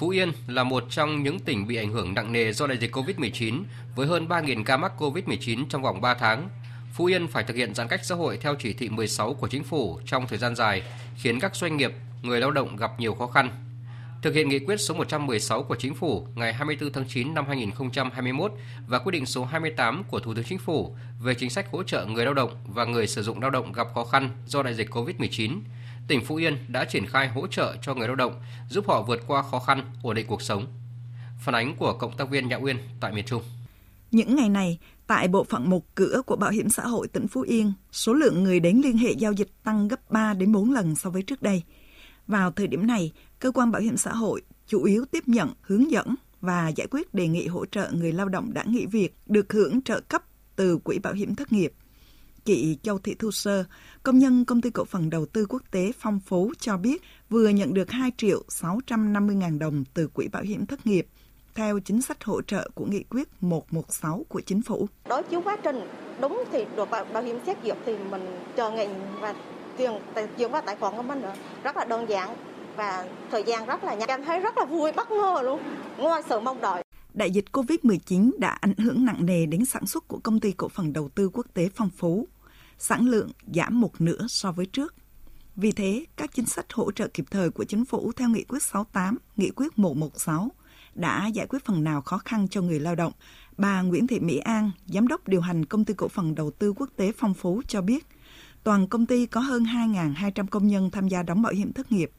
Phú Yên là một trong những tỉnh bị ảnh hưởng nặng nề do đại dịch COVID-19 với hơn 3.000 ca mắc COVID-19 trong vòng 3 tháng. Phú Yên phải thực hiện giãn cách xã hội theo chỉ thị 16 của chính phủ trong thời gian dài, khiến các doanh nghiệp, người lao động gặp nhiều khó khăn. Thực hiện nghị quyết số 116 của Chính phủ ngày 24 tháng 9 năm 2021 và quyết định số 28 của Thủ tướng Chính phủ về chính sách hỗ trợ người lao động và người sử dụng lao động gặp khó khăn do đại dịch COVID-19, tỉnh Phú Yên đã triển khai hỗ trợ cho người lao động, giúp họ vượt qua khó khăn, ổn định cuộc sống. Phản ánh của cộng tác viên Nhã Uyên tại miền Trung. Những ngày này, tại bộ phận một cửa của Bảo hiểm xã hội tỉnh Phú Yên, số lượng người đến liên hệ giao dịch tăng gấp 3 đến 4 lần so với trước đây. Vào thời điểm này, cơ quan bảo hiểm xã hội chủ yếu tiếp nhận, hướng dẫn và giải quyết đề nghị hỗ trợ người lao động đã nghỉ việc được hưởng trợ cấp từ Quỹ Bảo hiểm Thất nghiệp. Chị Châu Thị Thu Sơ, công nhân công ty cổ phần đầu tư quốc tế Phong Phú cho biết vừa nhận được 2 triệu 650 ngàn đồng từ Quỹ Bảo hiểm Thất nghiệp theo chính sách hỗ trợ của nghị quyết 116 của chính phủ. Đối chiếu quá trình đúng thì được bảo, bảo hiểm xét duyệt thì mình chờ ngày và tiền chuyển vào tài khoản của mình nữa. Rất là đơn giản và thời gian rất là nhanh. Em thấy rất là vui, bất ngờ luôn, ngoài sự mong đợi. Đại dịch COVID-19 đã ảnh hưởng nặng nề đến sản xuất của công ty cổ phần đầu tư quốc tế Phong Phú. Sản lượng giảm một nửa so với trước. Vì thế, các chính sách hỗ trợ kịp thời của chính phủ theo Nghị quyết 68, Nghị quyết 116 đã giải quyết phần nào khó khăn cho người lao động. Bà Nguyễn Thị Mỹ An, Giám đốc điều hành công ty cổ phần đầu tư quốc tế Phong Phú cho biết, toàn công ty có hơn 2.200 công nhân tham gia đóng bảo hiểm thất nghiệp.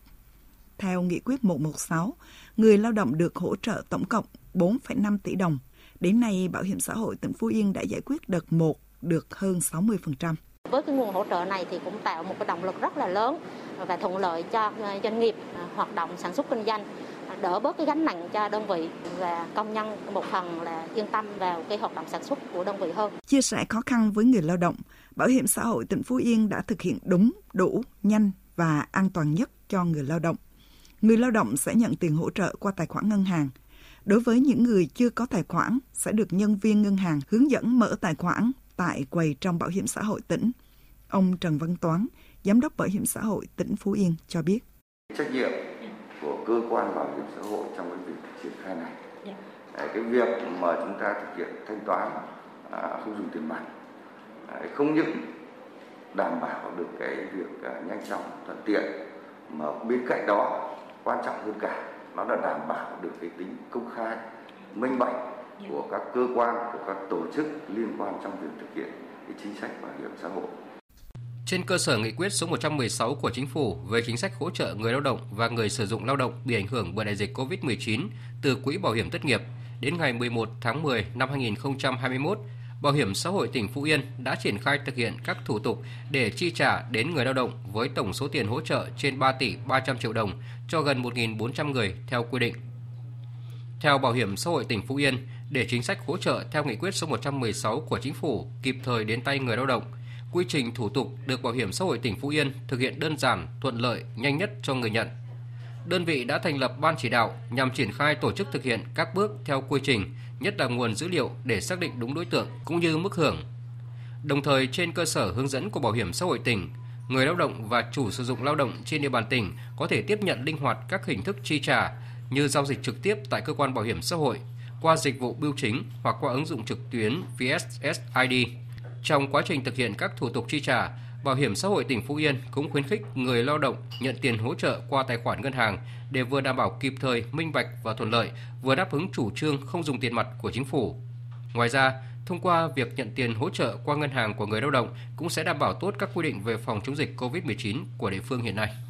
Theo nghị quyết 116, người lao động được hỗ trợ tổng cộng 4,5 tỷ đồng. Đến nay, Bảo hiểm xã hội tỉnh Phú Yên đã giải quyết đợt 1 được hơn 60%. Với cái nguồn hỗ trợ này thì cũng tạo một cái động lực rất là lớn và thuận lợi cho ờ, doanh nghiệp ờ, hoạt động sản xuất kinh doanh ờ, đỡ bớt cái gánh nặng cho đơn vị và công nhân một phần là yên tâm vào cái hoạt động sản xuất của đơn vị hơn. Chia sẻ khó khăn với người lao động, Bảo hiểm xã hội tỉnh Phú Yên đã thực hiện đúng, đủ, nhanh và an toàn nhất cho người lao động. Người lao động sẽ nhận tiền hỗ trợ qua tài khoản ngân hàng. Đối với những người chưa có tài khoản, sẽ được nhân viên ngân hàng hướng dẫn mở tài khoản tại quầy trong Bảo hiểm xã hội tỉnh. Ông Trần Văn Toán, Giám đốc Bảo hiểm xã hội tỉnh Phú Yên cho biết. Trách nhiệm của cơ quan bảo hiểm xã hội trong cái việc triển khai này. Yeah. Dạ. cái việc mà chúng ta thực hiện thanh toán à, không dùng tiền mặt không những đảm bảo được cái việc à, nhanh chóng thuận tiện mà bên cạnh đó quan trọng hơn cả nó là đảm bảo được cái tính công khai minh bạch dạ. của các cơ quan của các tổ chức liên quan trong việc thực hiện cái chính sách bảo hiểm xã hội trên cơ sở nghị quyết số 116 của Chính phủ về chính sách hỗ trợ người lao động và người sử dụng lao động bị ảnh hưởng bởi đại dịch COVID-19 từ Quỹ Bảo hiểm Thất nghiệp đến ngày 11 tháng 10 năm 2021, Bảo hiểm xã hội tỉnh Phú Yên đã triển khai thực hiện các thủ tục để chi trả đến người lao động với tổng số tiền hỗ trợ trên 3 tỷ 300 triệu đồng cho gần 1.400 người theo quy định. Theo Bảo hiểm xã hội tỉnh Phú Yên, để chính sách hỗ trợ theo nghị quyết số 116 của chính phủ kịp thời đến tay người lao động – quy trình thủ tục được Bảo hiểm xã hội tỉnh Phú Yên thực hiện đơn giản, thuận lợi, nhanh nhất cho người nhận. Đơn vị đã thành lập ban chỉ đạo nhằm triển khai tổ chức thực hiện các bước theo quy trình, nhất là nguồn dữ liệu để xác định đúng đối tượng cũng như mức hưởng. Đồng thời trên cơ sở hướng dẫn của Bảo hiểm xã hội tỉnh, người lao động và chủ sử dụng lao động trên địa bàn tỉnh có thể tiếp nhận linh hoạt các hình thức chi trả như giao dịch trực tiếp tại cơ quan bảo hiểm xã hội, qua dịch vụ bưu chính hoặc qua ứng dụng trực tuyến VSSID. Trong quá trình thực hiện các thủ tục chi trả, Bảo hiểm xã hội tỉnh Phú Yên cũng khuyến khích người lao động nhận tiền hỗ trợ qua tài khoản ngân hàng để vừa đảm bảo kịp thời, minh bạch và thuận lợi, vừa đáp ứng chủ trương không dùng tiền mặt của chính phủ. Ngoài ra, thông qua việc nhận tiền hỗ trợ qua ngân hàng của người lao động cũng sẽ đảm bảo tốt các quy định về phòng chống dịch COVID-19 của địa phương hiện nay.